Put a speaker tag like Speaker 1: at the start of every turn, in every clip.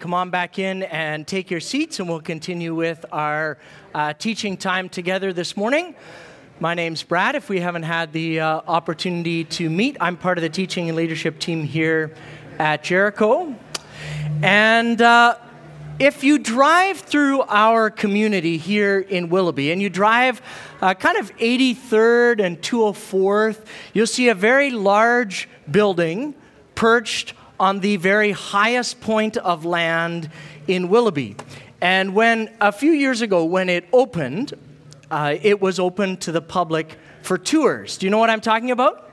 Speaker 1: Come on back in and take your seats, and we'll continue with our uh, teaching time together this morning. My name's Brad. If we haven't had the uh, opportunity to meet, I'm part of the teaching and leadership team here at Jericho. And uh, if you drive through our community here in Willoughby and you drive uh, kind of 83rd and 204th, you'll see a very large building perched on the very highest point of land in Willoughby. And when a few years ago, when it opened, uh, it was open to the public for tours. Do you know what I'm talking about?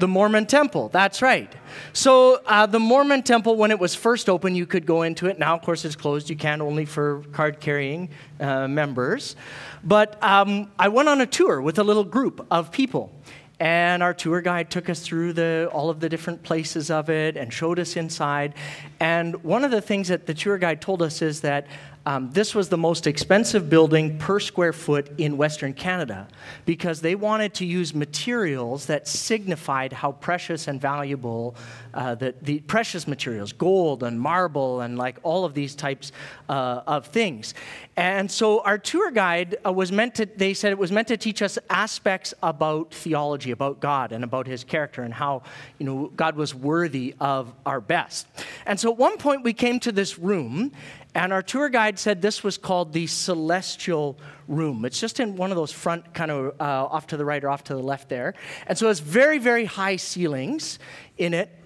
Speaker 1: The Mormon Temple, that's right. So, uh, the Mormon Temple, when it was first open, you could go into it. Now, of course, it's closed. You can only for card carrying uh, members. But um, I went on a tour with a little group of people. And our tour guide took us through the, all of the different places of it and showed us inside. And one of the things that the tour guide told us is that um, this was the most expensive building per square foot in Western Canada because they wanted to use materials that signified how precious and valuable uh, the, the, precious materials, gold and marble and like all of these types uh, of things. And so our tour guide uh, was meant to, they said it was meant to teach us aspects about theology, about God and about his character and how, you know, God was worthy of our best. And so at one point we came to this room and our tour guide said this was called the celestial room. It's just in one of those front, kind of uh, off to the right or off to the left there. And so it's very, very high ceilings in it.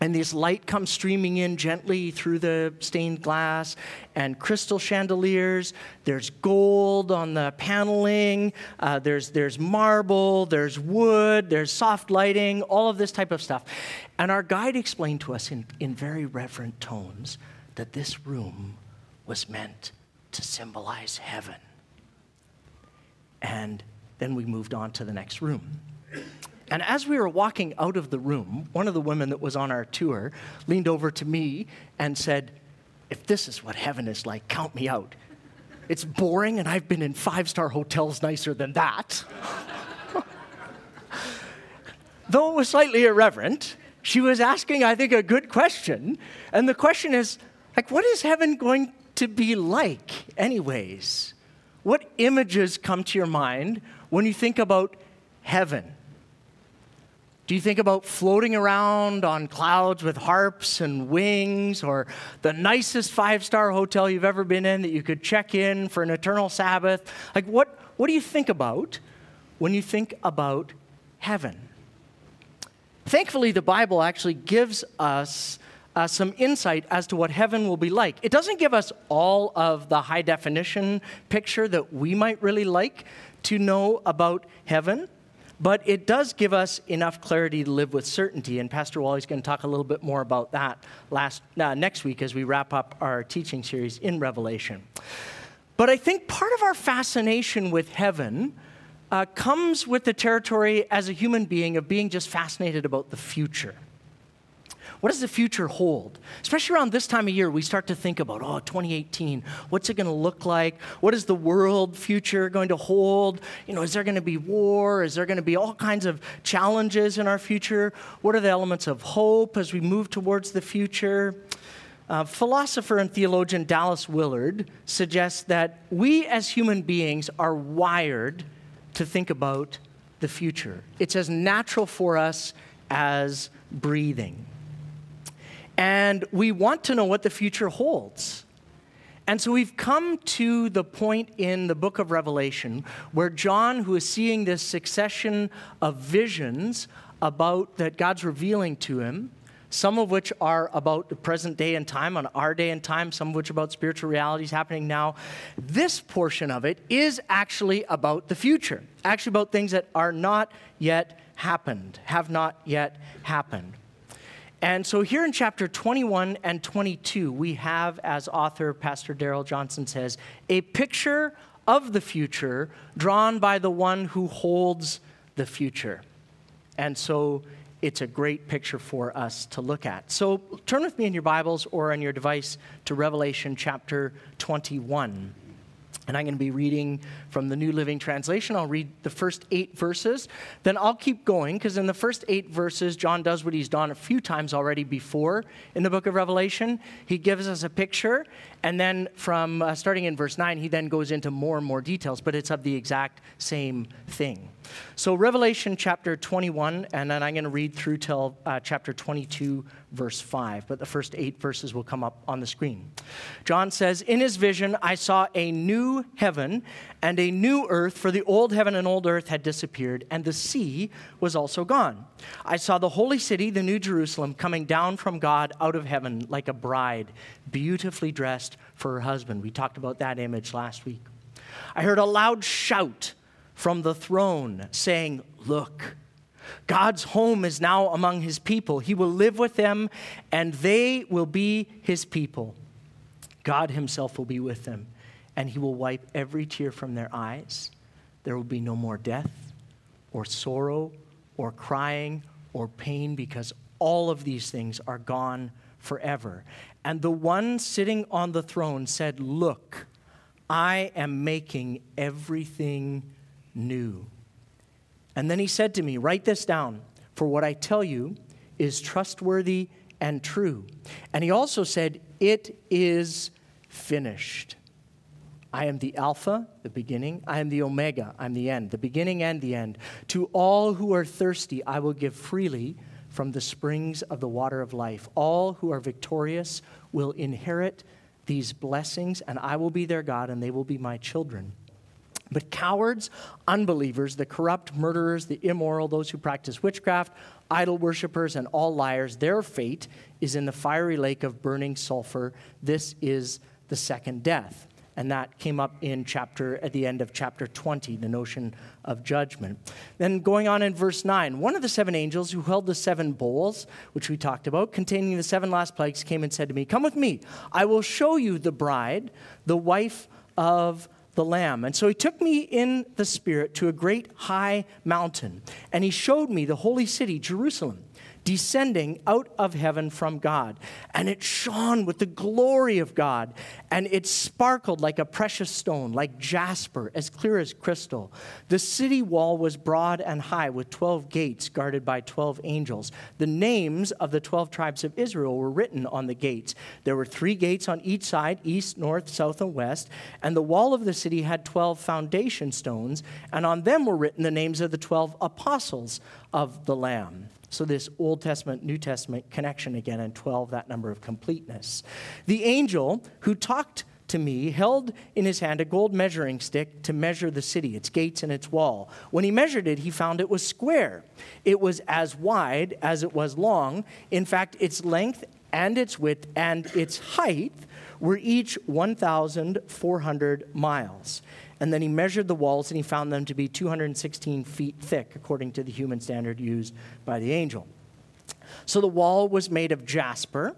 Speaker 1: And this light comes streaming in gently through the stained glass and crystal chandeliers. There's gold on the paneling. Uh, there's, there's marble. There's wood. There's soft lighting, all of this type of stuff. And our guide explained to us in, in very reverent tones that this room was meant to symbolize heaven. And then we moved on to the next room. And as we were walking out of the room, one of the women that was on our tour leaned over to me and said, If this is what heaven is like, count me out. It's boring, and I've been in five star hotels nicer than that. Though it was slightly irreverent, she was asking, I think, a good question. And the question is like, what is heaven going to be like, anyways? What images come to your mind when you think about heaven? Do you think about floating around on clouds with harps and wings, or the nicest five star hotel you've ever been in that you could check in for an eternal Sabbath? Like, what, what do you think about when you think about heaven? Thankfully, the Bible actually gives us uh, some insight as to what heaven will be like. It doesn't give us all of the high definition picture that we might really like to know about heaven, but it does give us enough clarity to live with certainty. And Pastor Wally's going to talk a little bit more about that last, uh, next week as we wrap up our teaching series in Revelation. But I think part of our fascination with heaven uh, comes with the territory as a human being of being just fascinated about the future. What does the future hold? Especially around this time of year, we start to think about, oh, 2018, what's it going to look like? What is the world future going to hold? You know, is there going to be war? Is there going to be all kinds of challenges in our future? What are the elements of hope as we move towards the future? Uh, philosopher and theologian Dallas Willard suggests that we as human beings are wired to think about the future. It's as natural for us as breathing. And we want to know what the future holds. And so we've come to the point in the book of Revelation where John, who is seeing this succession of visions about that God's revealing to him, some of which are about the present day and time, on our day and time, some of which about spiritual realities happening now. This portion of it is actually about the future, actually about things that are not yet happened, have not yet happened. And so here in chapter 21 and 22, we have, as author Pastor Darrell Johnson says, a picture of the future drawn by the one who holds the future. And so it's a great picture for us to look at. So turn with me in your Bibles or on your device to Revelation chapter 21. And I'm going to be reading from the New Living Translation. I'll read the first eight verses. Then I'll keep going because in the first eight verses, John does what he's done a few times already before in the book of Revelation. He gives us a picture. And then from uh, starting in verse 9, he then goes into more and more details, but it's of the exact same thing. So, Revelation chapter 21, and then I'm going to read through till uh, chapter 22, verse 5. But the first eight verses will come up on the screen. John says, In his vision, I saw a new heaven and a new earth, for the old heaven and old earth had disappeared, and the sea was also gone. I saw the holy city, the new Jerusalem, coming down from God out of heaven like a bride, beautifully dressed for her husband. We talked about that image last week. I heard a loud shout from the throne, saying, Look, God's home is now among his people. He will live with them, and they will be his people. God himself will be with them, and he will wipe every tear from their eyes. There will be no more death, or sorrow, or crying, or pain, because all of these things are gone forever. And the one sitting on the throne said, Look, I am making everything new. And then he said to me, Write this down, for what I tell you is trustworthy and true. And he also said, It is finished. I am the Alpha, the beginning. I am the Omega, I'm the end, the beginning and the end. To all who are thirsty, I will give freely from the springs of the water of life. All who are victorious will inherit these blessings, and I will be their God, and they will be my children. But cowards, unbelievers, the corrupt, murderers, the immoral, those who practice witchcraft, idol worshippers, and all liars, their fate is in the fiery lake of burning sulfur. This is the second death. And that came up in chapter, at the end of chapter 20, the notion of judgment. Then going on in verse 9, one of the seven angels who held the seven bowls, which we talked about, containing the seven last plagues, came and said to me, Come with me. I will show you the bride, the wife of the Lamb. And so he took me in the Spirit to a great high mountain, and he showed me the holy city, Jerusalem descending out of heaven from God. And it shone with the glory of God, and it sparkled like a precious stone, like jasper, as clear as crystal. The city wall was broad and high, with 12 gates guarded by 12 angels. The names of the 12 tribes of Israel were written on the gates. There were three gates on each side east, north, south, and west. And the wall of the city had 12 foundation stones, and on them were written the names of the 12 apostles of the Lamb. So, this Old Testament, New Testament connection again, and 12, that number of completeness. The angel who talked to me held in his hand a gold measuring stick to measure the city, its gates and its wall. When he measured it, he found it was square. It was as wide as it was long. In fact, its length and its width and its height were each 1,400 miles. And then he measured the walls and he found them to be 216 feet thick, according to the human standard used by the angel. So the wall was made of jasper,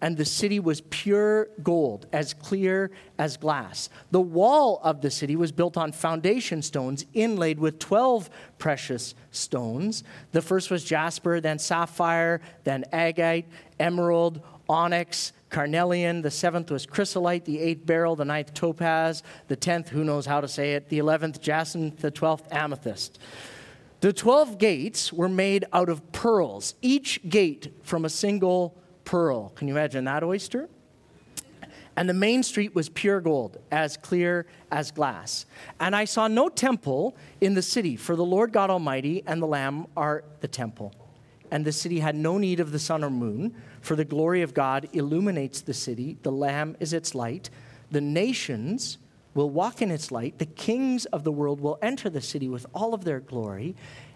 Speaker 1: and the city was pure gold, as clear as glass. The wall of the city was built on foundation stones inlaid with 12 precious stones. The first was jasper, then sapphire, then agate, emerald, onyx, carnelian, the seventh was chrysolite, the eighth beryl, the ninth topaz, the tenth, who knows how to say it, the eleventh jacinth, the twelfth amethyst. The 12 gates were made out of pearls, each gate from a single pearl. Can you imagine that oyster? And the main street was pure gold, as clear as glass. And I saw no temple in the city, for the Lord God Almighty and the Lamb are the temple. And the city had no need of the sun or moon for the glory of God illuminates the city, the Lamb is its light. The nations will walk in its light. The kings of the world will enter the city with all of their glory,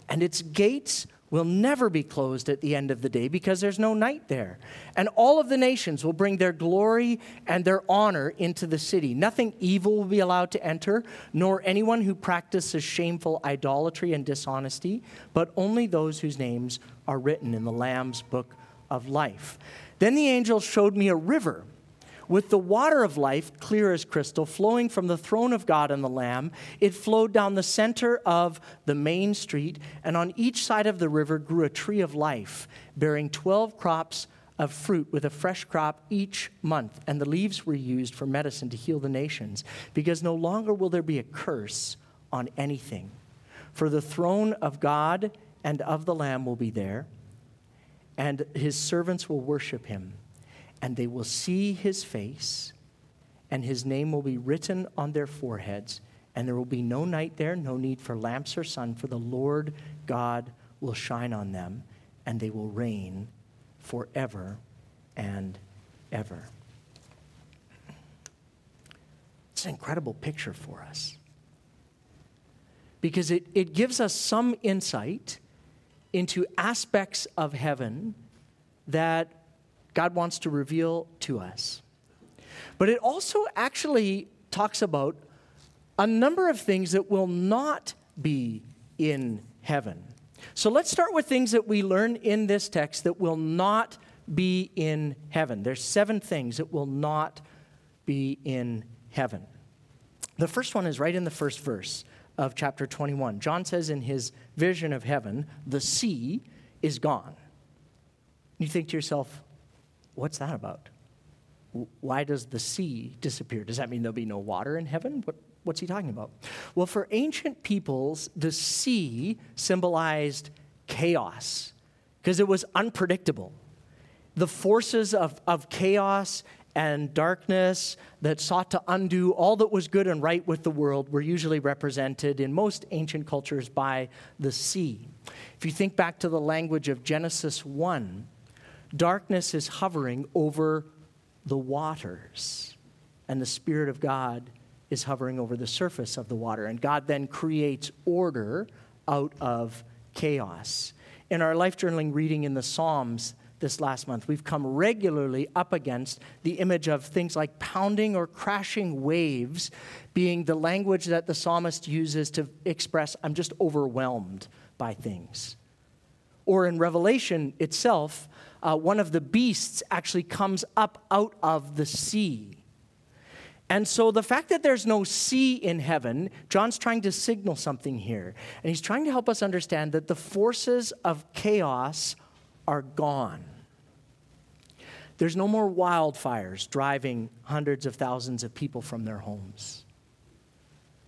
Speaker 1: and its gates will never be closed at the end of the day because there's no night there. And all of the nations will bring their glory and their honor into the city. Nothing evil will be allowed to enter, nor anyone who practices shameful idolatry and dishonesty, but only those whose names are written in the Lamb's book of life. Then the angel showed me a river with the water of life, clear as crystal, flowing from the throne of God and the Lamb. It flowed down the center of the main street, and on each side of the river grew a tree of life, bearing 12 crops of fruit with a fresh crop each month, and the leaves were used for medicine to heal the nations, because no longer will there be a curse on anything. For the throne of God and of the Lamb will be there, and his servants will worship him, and they will see his face, and his name will be written on their foreheads, and there will be no night there, no need for lamps or sun, for the Lord God will shine on them, and they will reign forever and ever. It's an incredible picture for us because it, it gives us some insight into aspects of heaven that God wants to reveal to us. But it also actually talks about a number of things that will not be in heaven. So let's start with things that we learn in this text that will not be in heaven. There's seven things that will not be in heaven. The first one is right in the first verse of chapter 21. John says in his vision of heaven, the sea is gone. You think to yourself, what's that about? Why does the sea disappear? Does that mean there'll be no water in heaven? What, What's he talking about? Well, for ancient peoples, the sea symbolized chaos because it was unpredictable. The forces of, of chaos and darkness that sought to undo all that was good and right with the world were usually represented in most ancient cultures by the sea. If you think back to the language of Genesis 1, darkness is hovering over the waters, and the Spirit of God is hovering over the surface of the water. And God then creates order out of chaos. In our life journaling reading in the Psalms this last month, we've come regularly up against the image of things like pounding or crashing waves being the language that the psalmist uses to express, I'm just overwhelmed by things. Or in Revelation itself, uh, one of the beasts actually comes up out of the sea and so the fact that there's no sea in heaven, John's trying to signal something here. And he's trying to help us understand that the forces of chaos are gone. There's no more wildfires driving hundreds of thousands of people from their homes.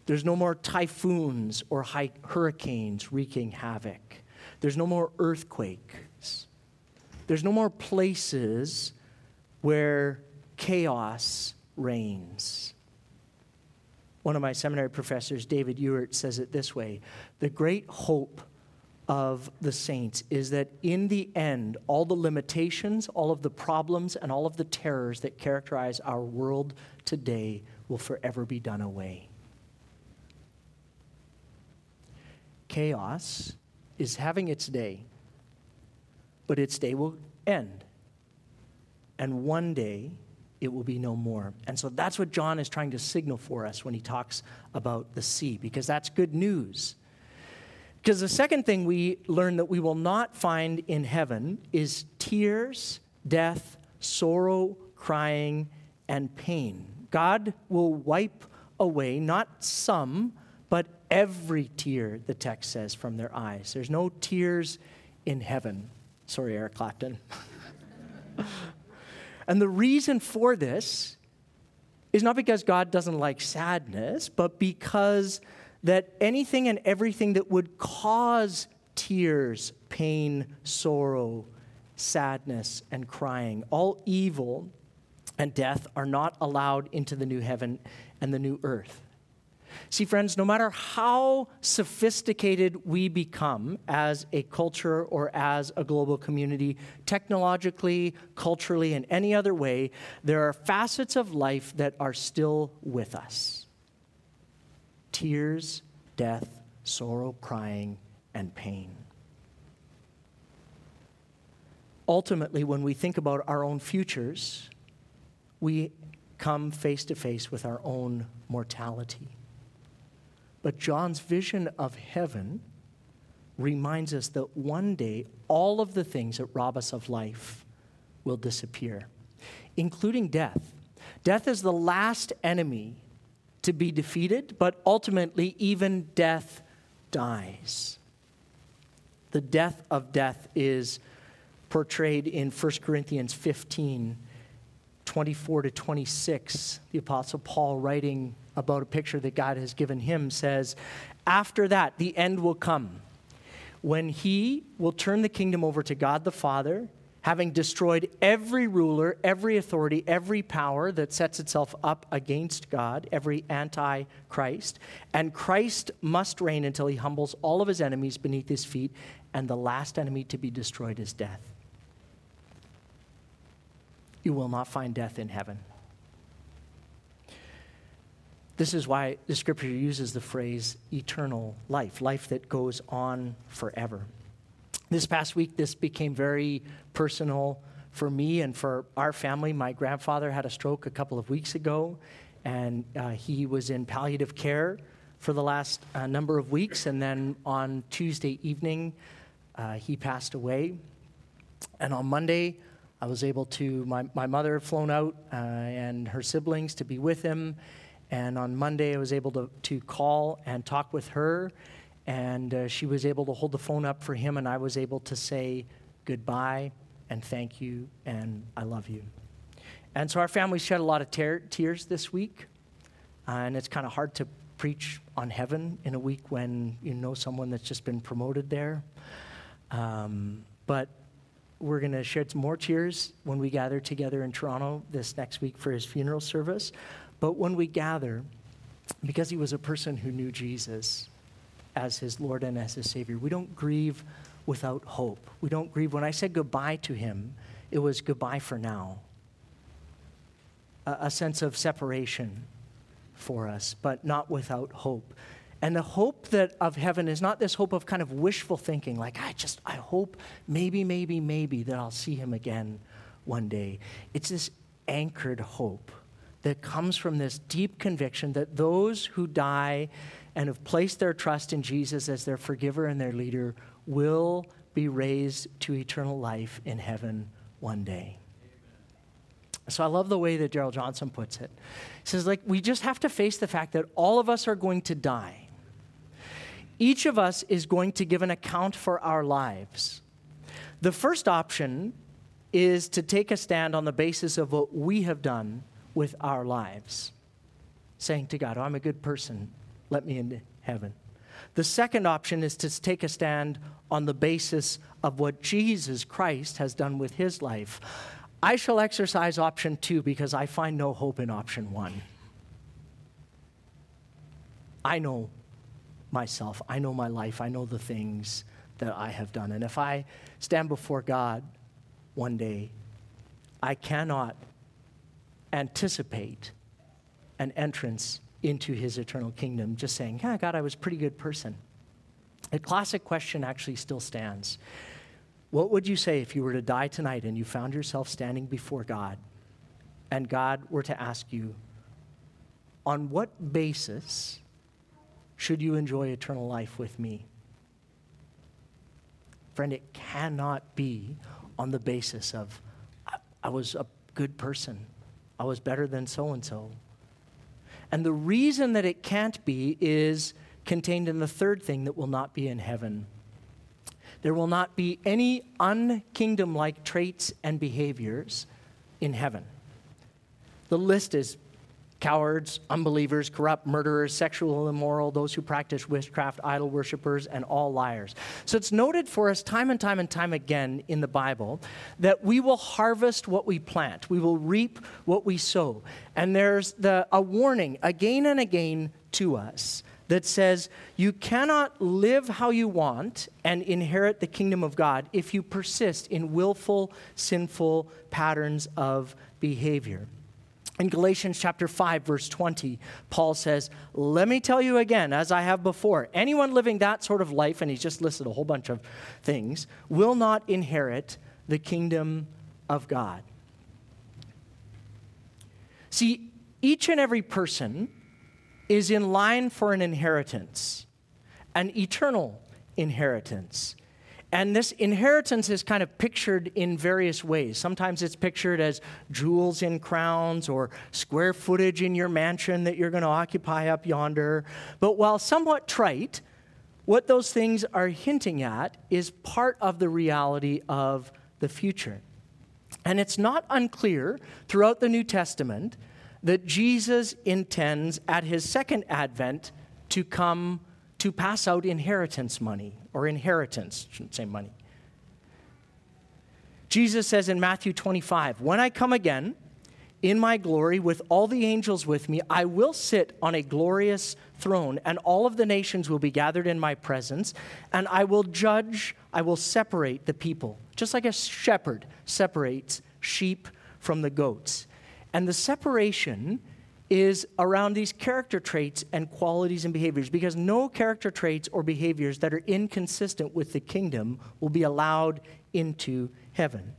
Speaker 1: There's no more typhoons or hurricanes wreaking havoc. There's no more earthquakes. There's no more places where chaos reigns. One of my seminary professors, David Ewert, says it this way The great hope of the saints is that in the end, all the limitations, all of the problems, and all of the terrors that characterize our world today will forever be done away. Chaos is having its day, but its day will end. And one day, it will be no more. And so that's what John is trying to signal for us when he talks about the sea, because that's good news. Because the second thing we learn that we will not find in heaven is tears, death, sorrow, crying, and pain. God will wipe away not some, but every tear, the text says, from their eyes. There's no tears in heaven. Sorry, Eric Clapton. And the reason for this is not because God doesn't like sadness, but because that anything and everything that would cause tears, pain, sorrow, sadness, and crying, all evil and death are not allowed into the new heaven and the new earth. See, friends, no matter how sophisticated we become as a culture or as a global community, technologically, culturally, in any other way, there are facets of life that are still with us tears, death, sorrow, crying, and pain. Ultimately, when we think about our own futures, we come face to face with our own mortality. But John's vision of heaven reminds us that one day all of the things that rob us of life will disappear, including death. Death is the last enemy to be defeated, but ultimately, even death dies. The death of death is portrayed in 1 Corinthians 15 24 to 26. The Apostle Paul, writing about a picture that God has given him, says, After that, the end will come when he will turn the kingdom over to God the Father having destroyed every ruler, every authority, every power that sets itself up against God, every anti Christ. And Christ must reign until he humbles all of his enemies beneath his feet, and the last enemy to be destroyed is death. You will not find death in heaven. This is why the scripture uses the phrase eternal life, life that goes on forever. This past week, this became very personal for me and for our family. My grandfather had a stroke a couple of weeks ago, and uh, he was in palliative care for the last uh, number of weeks. And then on Tuesday evening, uh, he passed away. And on Monday, I was able to, my, my mother had flown out uh, and her siblings to be with him. And on Monday, I was able to, to call and talk with her and uh, she was able to hold the phone up for him, and I was able to say goodbye and thank you and I love you. And so our family shed a lot of tear- tears this week, uh, and it's kind of hard to preach on heaven in a week when you know someone that's just been promoted there. Um, but we're going to shed some more tears when we gather together in Toronto this next week for his funeral service. But when we gather, because he was a person who knew Jesus, as his Lord and as his Savior. We don't grieve without hope. We don't grieve. When I said goodbye to him, it was goodbye for now. A, a sense of separation for us, but not without hope. And the hope that of heaven is not this hope of kind of wishful thinking, like, I just, I hope maybe, maybe, maybe that I'll see him again one day. It's this anchored hope that comes from this deep conviction that those who die and have placed their trust in Jesus as their forgiver and their leader will be raised to eternal life in heaven one day. So I love the way that Darrell Johnson puts it. He says, like, we just have to face the fact that all of us are going to die. Each of us is going to give an account for our lives. The first option is to take a stand on the basis of what we have done with our lives, saying to God, oh, I'm a good person let me into heaven. The second option is to take a stand on the basis of what Jesus Christ has done with his life. I shall exercise option two because I find no hope in option one. I know myself, I know my life, I know the things that I have done. And if I stand before God one day, I cannot anticipate an entrance into his eternal kingdom, just saying, Yeah, God, I was a pretty good person. The classic question actually still stands. What would you say if you were to die tonight and you found yourself standing before God and God were to ask you, on what basis should you enjoy eternal life with me? Friend, it cannot be on the basis of, I, I was a good person, I was better than so and so. And the reason that it can't be is contained in the third thing that will not be in heaven. There will not be any unkingdom like traits and behaviors in heaven. The list is cowards, unbelievers, corrupt, murderers, sexual immoral, those who practice witchcraft, idol worshippers, and all liars. So it's noted for us time and time and time again in the Bible that we will harvest what we plant, we will reap what we sow. And there's the, a warning again and again to us that says you cannot live how you want and inherit the kingdom of God if you persist in willful, sinful patterns of behavior. In Galatians chapter 5, verse 20, Paul says, Let me tell you again, as I have before, anyone living that sort of life, and he's just listed a whole bunch of things, will not inherit the kingdom of God. See, each and every person is in line for an inheritance, an eternal inheritance. And this inheritance is kind of pictured in various ways. Sometimes it's pictured as jewels in crowns or square footage in your mansion that you're going to occupy up yonder. But while somewhat trite, what those things are hinting at is part of the reality of the future. And it's not unclear throughout the New Testament that Jesus intends at his second advent to come to pass out inheritance money or inheritance, shouldn't say money. Jesus says in Matthew 25, When I come again in my glory with all the angels with me, I will sit on a glorious throne, and all of the nations will be gathered in my presence, and I will judge, I will separate the people, just like a shepherd separates sheep from the goats. And the separation is around these character traits and qualities and behaviors because no character traits or behaviors that are inconsistent with the kingdom will be allowed into heaven.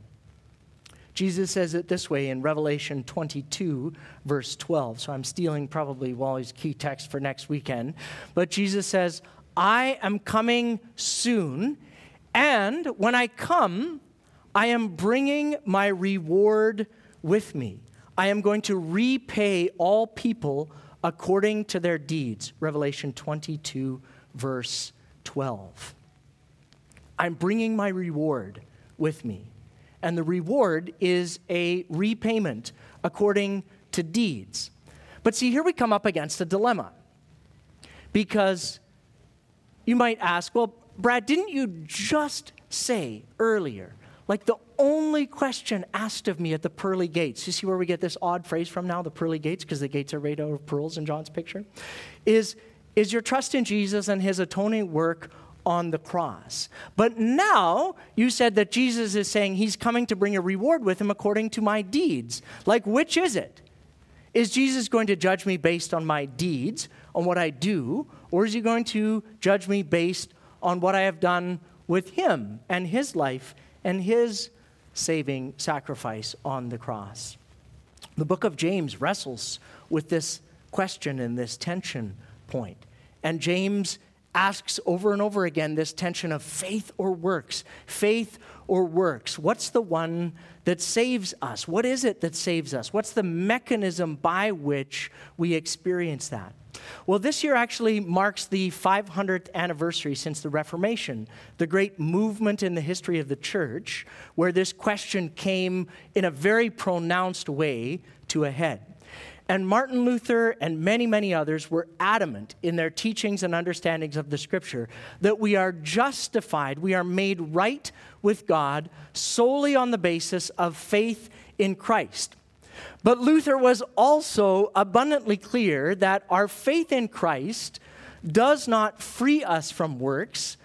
Speaker 1: Jesus says it this way in Revelation 22, verse 12. So I'm stealing probably Wally's key text for next weekend. But Jesus says, I am coming soon, and when I come, I am bringing my reward with me. I am going to repay all people according to their deeds. Revelation 22, verse 12. I'm bringing my reward with me and the reward is a repayment according to deeds. But see, here we come up against a dilemma. Because you might ask, well, Brad, didn't you just say earlier, like the only question asked of me at the pearly gates, you see where we get this odd phrase from now, the pearly gates, because the gates are made out of pearls in John's picture, is, is your trust in Jesus and his atoning work on the cross. But now you said that Jesus is saying he's coming to bring a reward with him according to my deeds. Like, which is it? Is Jesus going to judge me based on my deeds, on what I do, or is he going to judge me based on what I have done with him and his life and his saving sacrifice on the cross? The book of James wrestles with this question and this tension point. And James asks over and over again this tension of faith or works, faith or works. What's the one that saves us? What is it that saves us? What's the mechanism by which we experience that? Well, this year actually marks the 500th anniversary since the Reformation, the great movement in the history of the church where this question came in a very pronounced way to a head. And Martin Luther and many, many others were adamant in their teachings and understandings of the scripture that we are justified, we are made right with God solely on the basis of faith in Christ. But Luther was also abundantly clear that our faith in Christ does not free us from works,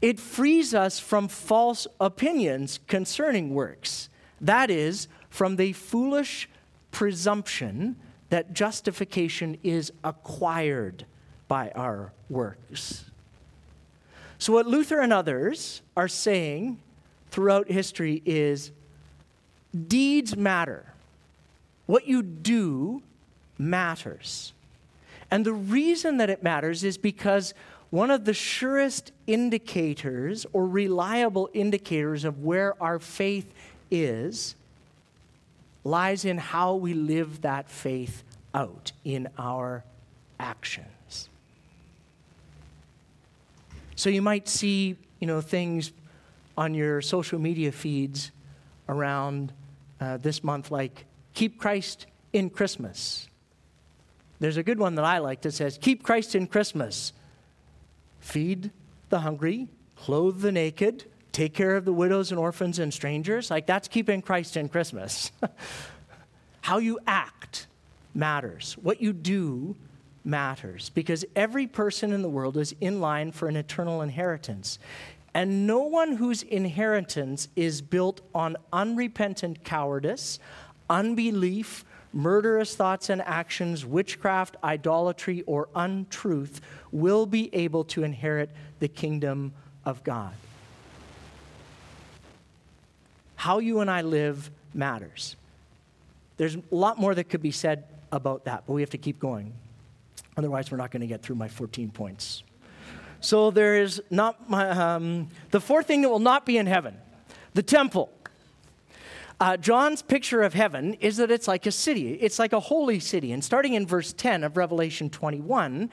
Speaker 1: it frees us from false opinions concerning works. That is, from the foolish presumption that justification is acquired by our works. So, what Luther and others are saying throughout history is deeds matter. What you do matters. And the reason that it matters is because one of the surest indicators or reliable indicators of where our faith is lies in how we live that faith out in our actions. So you might see, you know, things on your social media feeds around uh, this month like keep Christ in Christmas. There's a good one that I like that says keep Christ in Christmas. Feed the hungry, clothe the naked, take care of the widows and orphans and strangers. Like, that's keeping Christ in Christmas. How you act matters. What you do matters because every person in the world is in line for an eternal inheritance. And no one whose inheritance is built on unrepentant cowardice, unbelief, murderous thoughts and actions, witchcraft, idolatry, or untruth will be able to inherit the kingdom of God how you and I live matters. There's a lot more that could be said about that, but we have to keep going. Otherwise, we're not going to get through my 14 points. So there is not my, um, the fourth thing that will not be in heaven the temple. Uh, John's picture of heaven is that it's like a city, it's like a holy city. And starting in verse 10 of Revelation 21,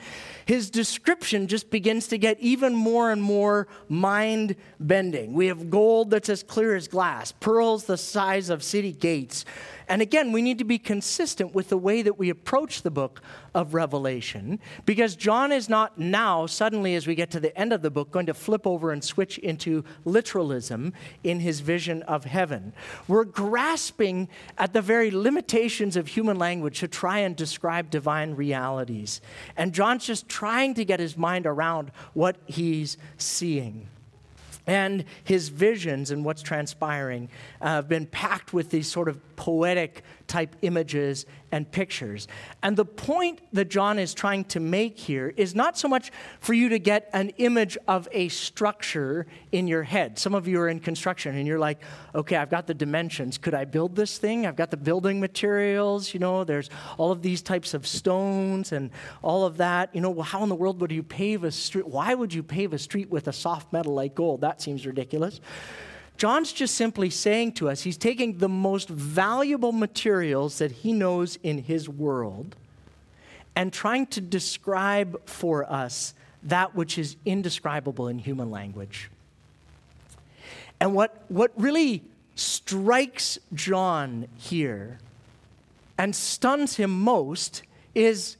Speaker 1: his description just begins to get even more and more mind bending. We have gold that's as clear as glass, pearls the size of city gates. And again, we need to be consistent with the way that we approach the book of Revelation because John is not now, suddenly, as we get to the end of the book, going to flip over and switch into literalism in his vision of heaven. We're grasping at the very limitations of human language to try and describe divine realities. And John's just trying to get his mind around what he's seeing. And his visions and what's transpiring uh, have been packed with these sort of poetic type images and pictures. And the point that John is trying to make here is not so much for you to get an image of a structure in your head. Some of you are in construction and you're like, okay, I've got the dimensions. Could I build this thing? I've got the building materials. You know, there's all of these types of stones and all of that. You know, well, how in the world would you pave a street? Why would you pave a street with a soft metal like gold? That seems ridiculous. John's just simply saying to us, he's taking the most valuable materials that he knows in his world and trying to describe for us that which is indescribable in human language. And what, what really strikes John here and stuns him most is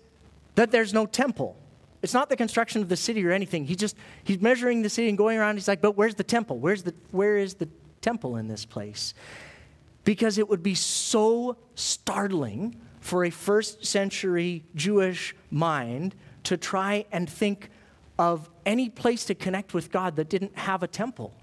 Speaker 1: that there's no temple. It's not the construction of the city or anything. He just he's measuring the city and going around. He's like, but where's the temple? Where's the where is the temple in this place? Because it would be so startling for a first century Jewish mind to try and think of any place to connect with God that didn't have a temple.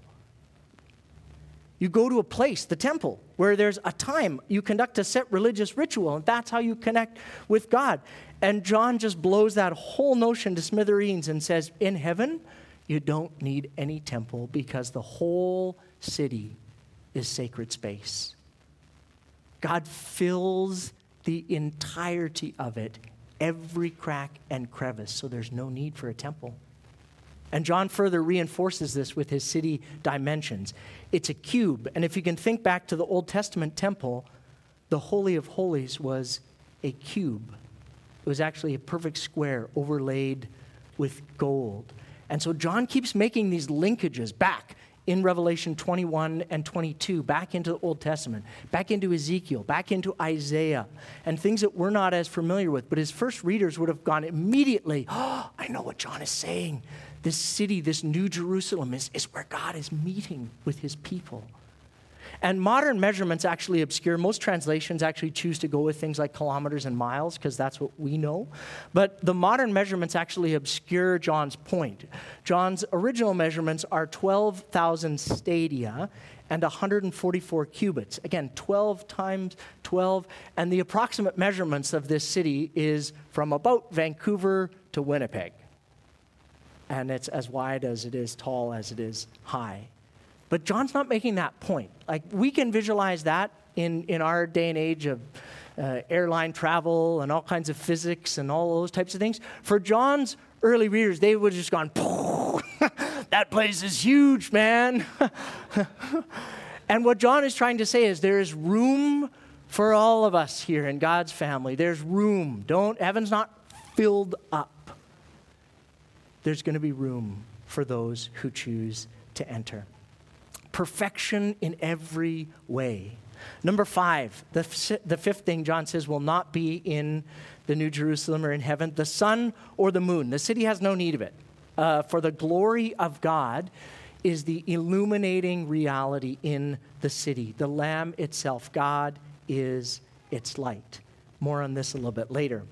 Speaker 1: You go to a place, the temple, where there's a time you conduct a set religious ritual, and that's how you connect with God. And John just blows that whole notion to smithereens and says, In heaven, you don't need any temple because the whole city is sacred space. God fills the entirety of it, every crack and crevice, so there's no need for a temple. And John further reinforces this with his city dimensions. It's a cube, and if you can think back to the Old Testament temple, the Holy of Holies was a cube. It was actually a perfect square overlaid with gold. And so John keeps making these linkages back in Revelation 21 and 22, back into the Old Testament, back into Ezekiel, back into Isaiah, and things that we're not as familiar with. But his first readers would have gone immediately, Oh, I know what John is saying. This city, this New Jerusalem, is, is where God is meeting with his people. And modern measurements actually obscure. Most translations actually choose to go with things like kilometers and miles because that's what we know. But the modern measurements actually obscure John's point. John's original measurements are 12,000 stadia and 144 cubits. Again, 12 times 12. And the approximate measurements of this city is from about Vancouver to Winnipeg. And it's as wide as it is tall as it is high. But John's not making that point. Like, we can visualize that in, in our day and age of uh, airline travel and all kinds of physics and all those types of things. For John's early readers, they would have just gone, that place is huge, man. and what John is trying to say is there is room for all of us here in God's family. There's room. Don't, heaven's not filled up. There's going to be room for those who choose to enter perfection in every way. Number five, the, the fifth thing John says will not be in the New Jerusalem or in heaven the sun or the moon. The city has no need of it. Uh, for the glory of God is the illuminating reality in the city. The Lamb itself, God is its light. More on this a little bit later.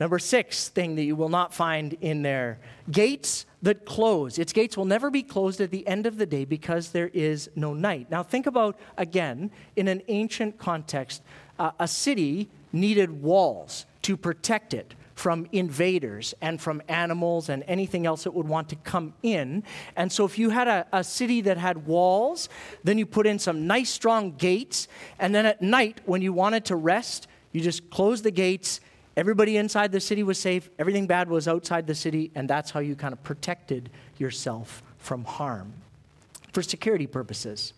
Speaker 1: Number six thing that you will not find in there gates that close. Its gates will never be closed at the end of the day because there is no night. Now, think about again, in an ancient context, uh, a city needed walls to protect it from invaders and from animals and anything else that would want to come in. And so, if you had a, a, city that had walls, then you put in some nice strong gates. And then at night, when you wanted to rest, you just closed the gates Everybody inside the city was safe, everything bad was outside the city, and that's how you kind of protected yourself from harm for security purposes.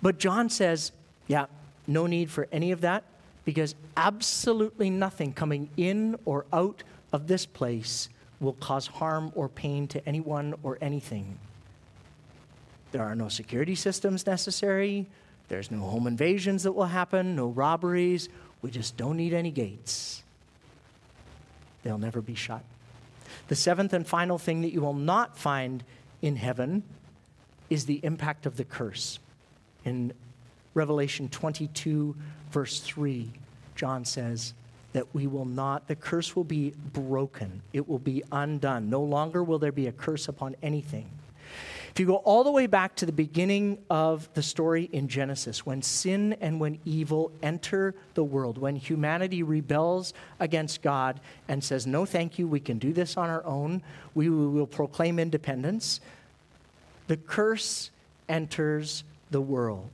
Speaker 1: But John says, Yeah, no need for any of that because absolutely nothing coming in or out of this place will cause harm or pain to anyone or anything. There are no security systems necessary. There's no home invasions that will happen, no robberies. We just don't need any gates. They'll never be shut. The seventh and final thing that you will not find in heaven is the impact of the curse. In Revelation 22, verse 3, John says that we will not, the curse will be broken, it will be undone. No longer will there be a curse upon anything. If you go all the way back to the beginning of the story in Genesis, when sin and when evil enter the world, when humanity rebels against God and says, No, thank you, we can do this on our own, we will proclaim independence, the curse enters the world.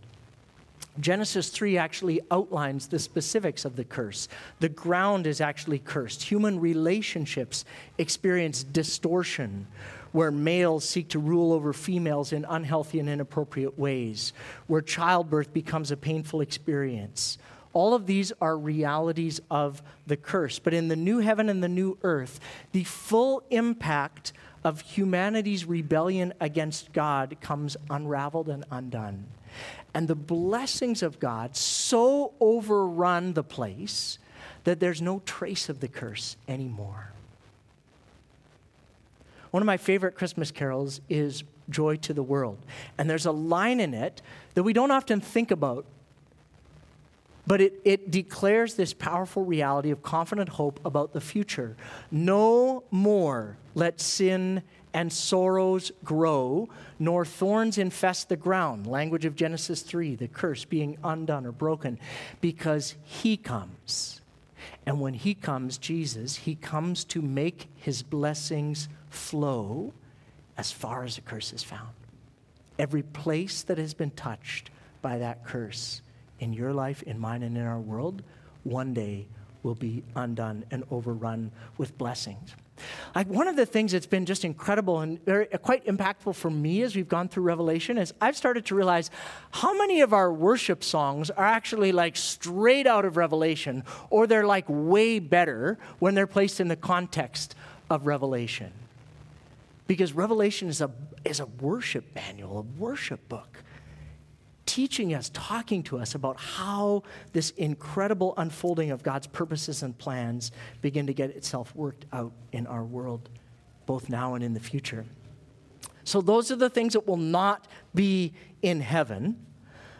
Speaker 1: Genesis 3 actually outlines the specifics of the curse. The ground is actually cursed. Human relationships experience distortion where males seek to rule over females in unhealthy and inappropriate ways, where childbirth becomes a painful experience. All of these are realities of the curse. But in the new heaven and the new earth, the full impact of humanity's rebellion against God comes unraveled and undone. And the blessings of God so overrun the place that there's no trace of the curse anymore. One of my favorite Christmas carols is Joy to the World. And there's a line in it that we don't often think about, but it, it declares this powerful reality of confident hope about the future. No more let sin and sorrows grow, nor thorns infest the ground. Language of Genesis 3, the curse being undone or broken, because he comes. And when he comes, Jesus, he comes to make his blessings flow as far as the curse is found. Every place that has been touched by that curse in your life, in mine, and in our world, one day will be undone and overrun with blessings. Like one of the things that's been just incredible and very, uh, quite impactful for me as we've gone through Revelation is I've started to realize how many of our worship songs are actually like straight out of Revelation, or they're like way better when they're placed in the context of Revelation. Because Revelation is a, is a worship manual, a worship book, teaching us, talking to us about how this incredible unfolding of God's purposes and plans begin to get itself worked out in our world, both now and in the future. So, those are the things that will not be in heaven.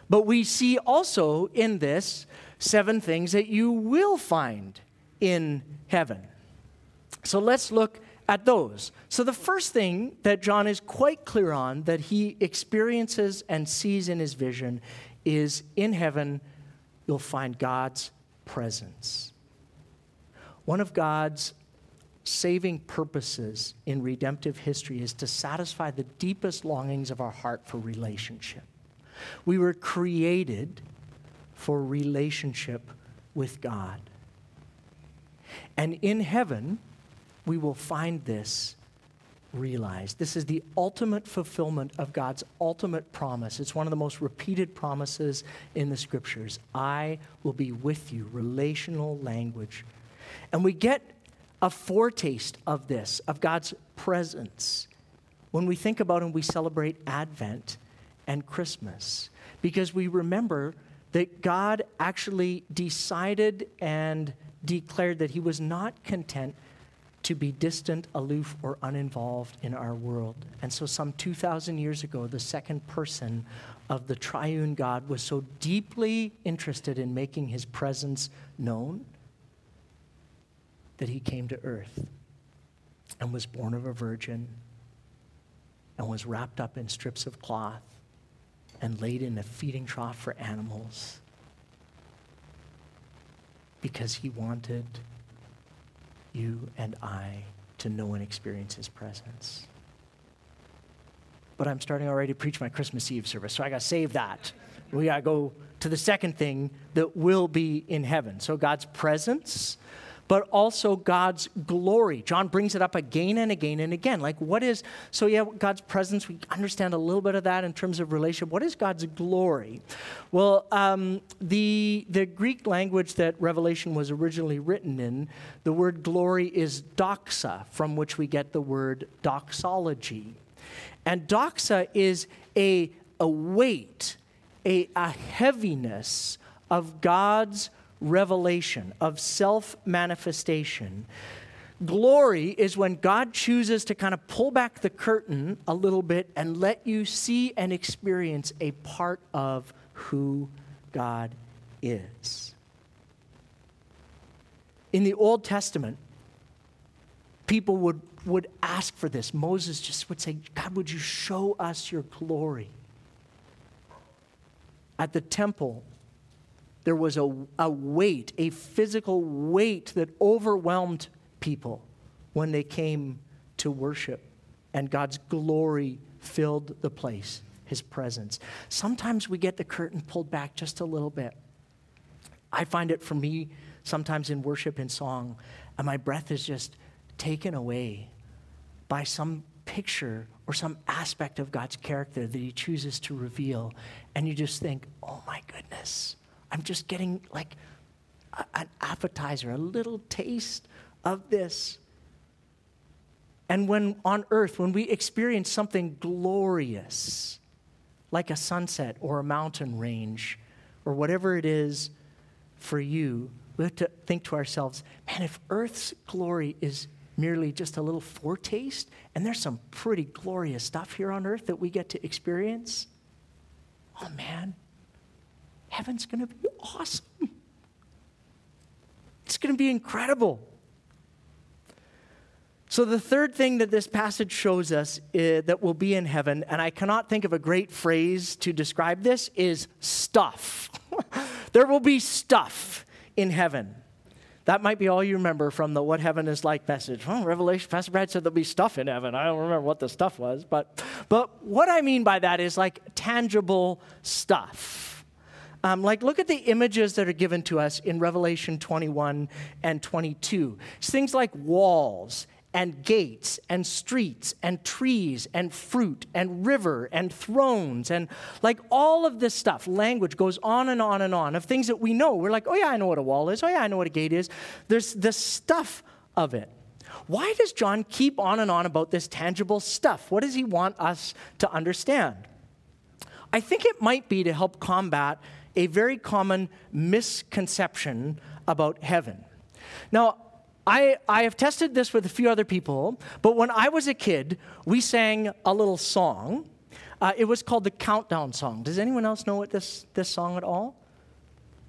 Speaker 1: But we see also in this seven things that you will find in heaven. So, let's look at those. So, the first thing that John is quite clear on that he experiences and sees in his vision is in heaven, you'll find God's presence. One of God's saving purposes in redemptive history is to satisfy the deepest longings of our heart for relationship. We were created for relationship with God. And in heaven, we will find this realized. This is the ultimate fulfillment of God's ultimate promise. It's one of the most repeated promises in the scriptures. I will be with you, relational language. And we get a foretaste of this, of God's presence, when we think about and we celebrate Advent and Christmas, because we remember that God actually decided and declared that He was not content to be distant, aloof, or uninvolved in our world. And so, some 2,000 years ago, the second person of the triune God was so deeply interested in making his presence known that he came to earth and was born of a virgin and was wrapped up in strips of cloth and laid in a feeding trough for animals because he wanted you and I to know and experience his presence. But I'm starting already to preach my Christmas Eve service, so I got to save that. We got to go to the second thing that will be in heaven. So God's presence, but also God's glory. John brings it up again and again and again. Like, what is, so yeah, God's presence, we understand a little bit of that in terms of relationship. What is God's glory? Well, um, the, the Greek language that Revelation was originally written in, the word glory is doxa, from which we get the word doxology. And doxa is a, a weight, a, a heaviness of God's revelation, of self manifestation. Glory is when God chooses to kind of pull back the curtain a little bit and let you see and experience a part of who God is. In the Old Testament, people would, would ask for this. Moses just would say, God, would you show us your glory? At the temple, there was a, a weight, a physical weight that overwhelmed people when they came to worship, and God's glory filled the place, His presence. Sometimes we get the curtain pulled back just a little bit. I find it for me sometimes in worship and song, and my breath is just taken away by some picture or some aspect of God's character that He chooses to reveal. And you just think, oh my goodness, I'm just getting like a, an appetizer, a little taste of this. And when on earth, when we experience something glorious, like a sunset or a mountain range or whatever it is for you, we have to think to ourselves, man, if earth's glory is merely just a little foretaste, and there's some pretty glorious stuff here on earth that we get to experience, oh man, heaven's going to be awesome. It's going to be incredible. So, the third thing that this passage shows us is, that will be in heaven, and I cannot think of a great phrase to describe this, is stuff. there will be stuff in heaven. That might be all you remember from the What Heaven is Like message. Well, Revelation, Pastor Brad said there'll be stuff in heaven. I don't remember what the stuff was, but, but what I mean by that is like tangible stuff. Um, like, look at the images that are given to us in Revelation 21 and 22. It's things like walls and gates and streets and trees and fruit and river and thrones and like all of this stuff. Language goes on and on and on of things that we know. We're like oh yeah i know what a wall is. Oh yeah i know what a gate is. There's the stuff of it. Why does john keep on and on about this tangible stuff? What does he want us to understand? I think it might be to help combat a very common misconception about heaven now I, I have tested this with a few other people, but when I was a kid, we sang a little song. Uh, it was called the Countdown Song. Does anyone else know what this, this song at all?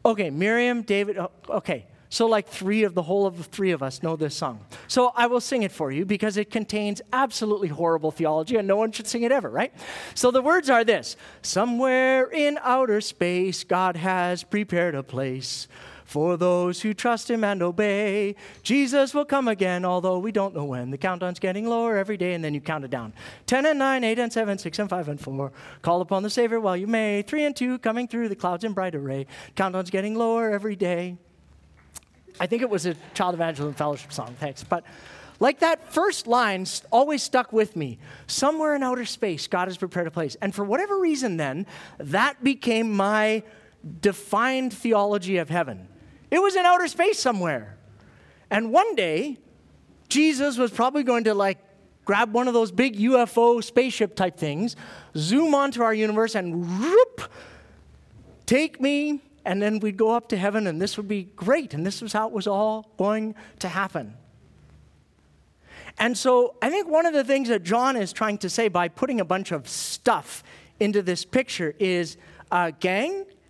Speaker 1: Okay, Miriam, David, oh, okay. So, like three of the whole of the three of us know this song. So, I will sing it for you because it contains absolutely horrible theology and no one should sing it ever, right? So, the words are this Somewhere in outer space, God has prepared a place for those who trust him and obey. Jesus will come again, although we don't know when. The countdown's getting lower every day, and then you count it down 10 and 9, 8 and 7, 6 and 5 and 4. Call upon the Savior while you may. 3 and 2 coming through the clouds in bright array. Countdown's getting lower every day. I think it was a Child Evangelism Fellowship song, thanks. But like that first line always stuck with me. Somewhere in outer space, God has prepared a place. And for whatever reason, then, that became my defined theology of heaven. It was in outer space somewhere. And one day, Jesus was probably going to like grab one of those big UFO spaceship type things, zoom onto our universe, and whoop, take me, and then we'd go up to heaven, and this would be great. And this was how it was all going to happen. And so I think one of the things that John is trying to say by putting a bunch of stuff into this picture is uh, gang,